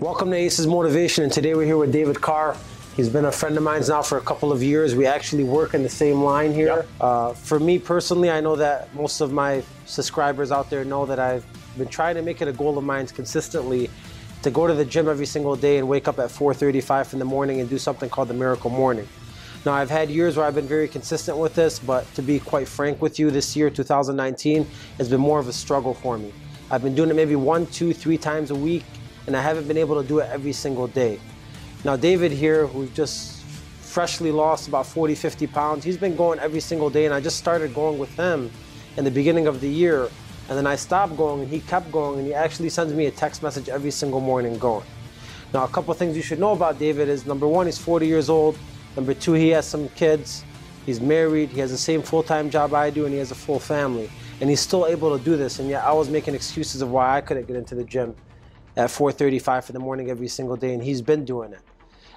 Welcome to Aces Motivation, and today we're here with David Carr. He's been a friend of mine now for a couple of years. We actually work in the same line here. Yep. Uh, for me personally, I know that most of my subscribers out there know that I've been trying to make it a goal of mine consistently to go to the gym every single day and wake up at 4:35 in the morning and do something called the Miracle Morning. Now, I've had years where I've been very consistent with this, but to be quite frank with you, this year, 2019, has been more of a struggle for me. I've been doing it maybe one, two, three times a week, and I haven't been able to do it every single day. Now, David here, who just freshly lost about 40, 50 pounds, he's been going every single day, and I just started going with him in the beginning of the year. And then I stopped going, and he kept going, and he actually sends me a text message every single morning going. Now, a couple things you should know about David is number one, he's 40 years old. Number two, he has some kids. He's married. He has the same full time job I do, and he has a full family. And he's still able to do this. And yet, I was making excuses of why I couldn't get into the gym at 4:35 in the morning every single day, and he's been doing it.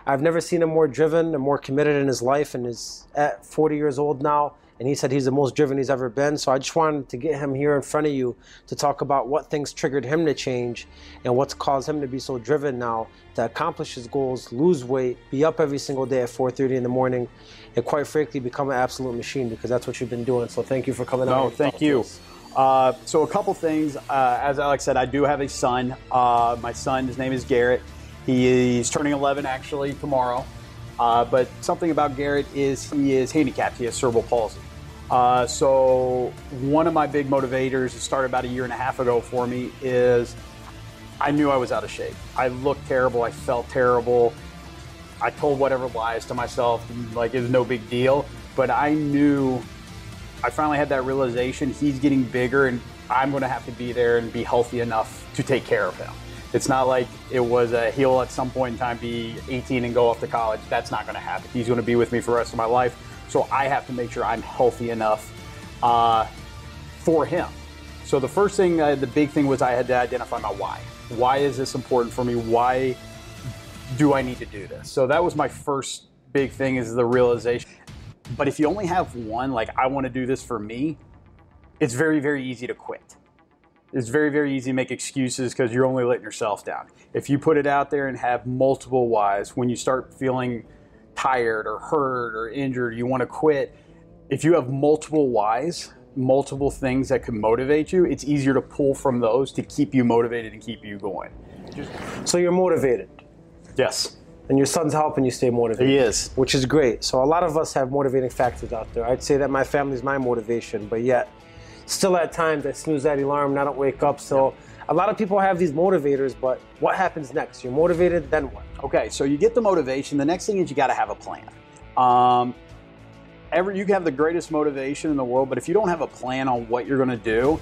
I've never seen him more driven and more committed in his life, and is at 40 years old now and he said he's the most driven he's ever been. So I just wanted to get him here in front of you to talk about what things triggered him to change and what's caused him to be so driven now to accomplish his goals, lose weight, be up every single day at 4:30 in the morning, and quite frankly become an absolute machine because that's what you've been doing. So thank you for coming no, out. No, thank you. Uh, so a couple things. Uh, as Alex said, I do have a son. Uh, my son, his name is Garrett. He is turning 11 actually tomorrow. Uh, but something about Garrett is he is handicapped. He has cerebral palsy. Uh, so one of my big motivators, it started about a year and a half ago for me, is I knew I was out of shape. I looked terrible. I felt terrible. I told whatever lies to myself, like it was no big deal. But I knew I finally had that realization he's getting bigger and I'm going to have to be there and be healthy enough to take care of him. It's not like it was a he'll at some point in time be 18 and go off to college. That's not going to happen. He's going to be with me for the rest of my life. So I have to make sure I'm healthy enough uh, for him. So the first thing, uh, the big thing was I had to identify my why. Why is this important for me? Why do I need to do this? So that was my first big thing is the realization. But if you only have one, like I want to do this for me, it's very, very easy to quit. It's very, very easy to make excuses because you're only letting yourself down. If you put it out there and have multiple whys, when you start feeling tired or hurt or injured, you want to quit, if you have multiple whys, multiple things that can motivate you, it's easier to pull from those to keep you motivated and keep you going. So you're motivated. Yes. And your son's helping you stay motivated. He is. Which is great. So a lot of us have motivating factors out there. I'd say that my family's my motivation, but yet still at times I snooze that alarm and I don't wake up. So a lot of people have these motivators, but what happens next? You're motivated, then what? Okay, so you get the motivation. The next thing is you got to have a plan. Um, every, you can have the greatest motivation in the world, but if you don't have a plan on what you're going to do,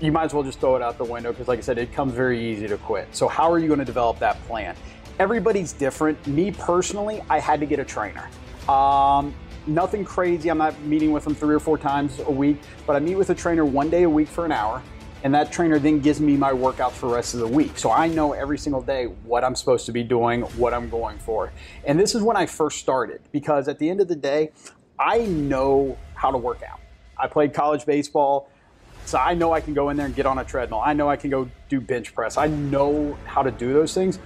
you might as well just throw it out the window because, like I said, it comes very easy to quit. So, how are you going to develop that plan? Everybody's different. Me personally, I had to get a trainer. Um, nothing crazy. I'm not meeting with them three or four times a week, but I meet with a trainer one day a week for an hour and that trainer then gives me my workouts for the rest of the week. So I know every single day what I'm supposed to be doing, what I'm going for. And this is when I first started because at the end of the day, I know how to work out. I played college baseball, so I know I can go in there and get on a treadmill. I know I can go do bench press. I know how to do those things,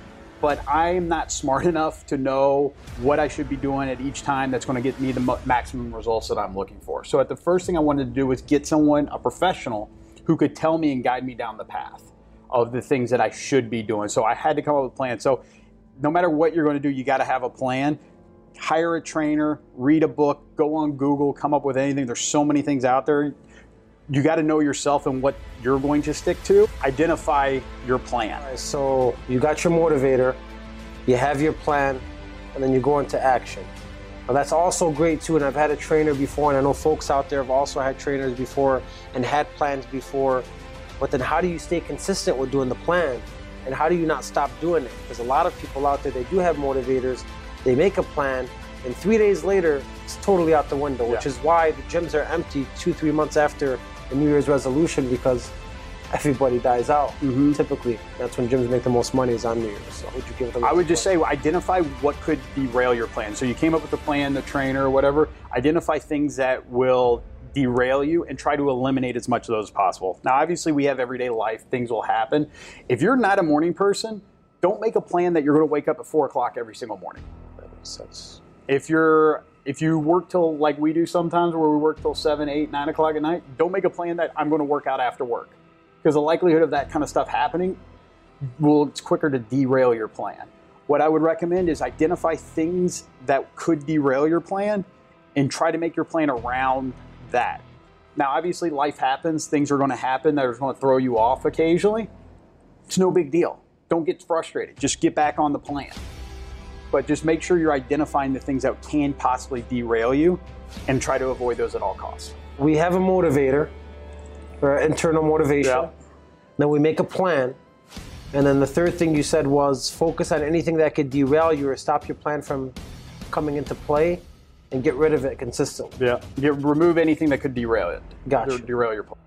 but I'm not smart enough to know what I should be doing at each time that's going to get me the maximum results that I'm looking for. So at the first thing I wanted to do was get someone, a professional, who could tell me and guide me down the path of the things that I should be doing. So I had to come up with a plan. So no matter what you're going to do, you got to have a plan. Hire a trainer, read a book, go on Google, come up with anything. There's so many things out there. You got to know yourself and what you're going to stick to. Identify your plan. Right, so you got your motivator, you have your plan, and then you go into action. Now that's also great too, and I've had a trainer before, and I know folks out there have also had trainers before and had plans before. But then, how do you stay consistent with doing the plan, and how do you not stop doing it? Because a lot of people out there they do have motivators, they make a plan, and three days later it's totally out the window, which is why the gyms are empty two, three months after the New Year's resolution because everybody dies out. Mm-hmm. Typically, that's when gyms make the most money is on New Year's. So, would you give them? I would just say identify what could derail your plan. So you came up with the plan, the trainer, whatever. Identify things that will derail you and try to eliminate as much of those as possible. Now, obviously, we have everyday life; things will happen. If you're not a morning person, don't make a plan that you're going to wake up at four o'clock every single morning. That makes sense. If you're if you work till like we do sometimes, where we work till seven, eight, nine o'clock at night, don't make a plan that I'm going to work out after work, because the likelihood of that kind of stuff happening will it's quicker to derail your plan. What I would recommend is identify things that could derail your plan and try to make your plan around that. Now, obviously, life happens, things are going to happen that are going to throw you off occasionally. It's no big deal. Don't get frustrated. Just get back on the plan. But just make sure you're identifying the things that can possibly derail you and try to avoid those at all costs. We have a motivator, or internal motivation. Yeah. Then we make a plan. And then the third thing you said was focus on anything that could derail you or stop your plan from coming into play and get rid of it consistently. Yeah. Get, remove anything that could derail it. Gotcha. Derail your plan.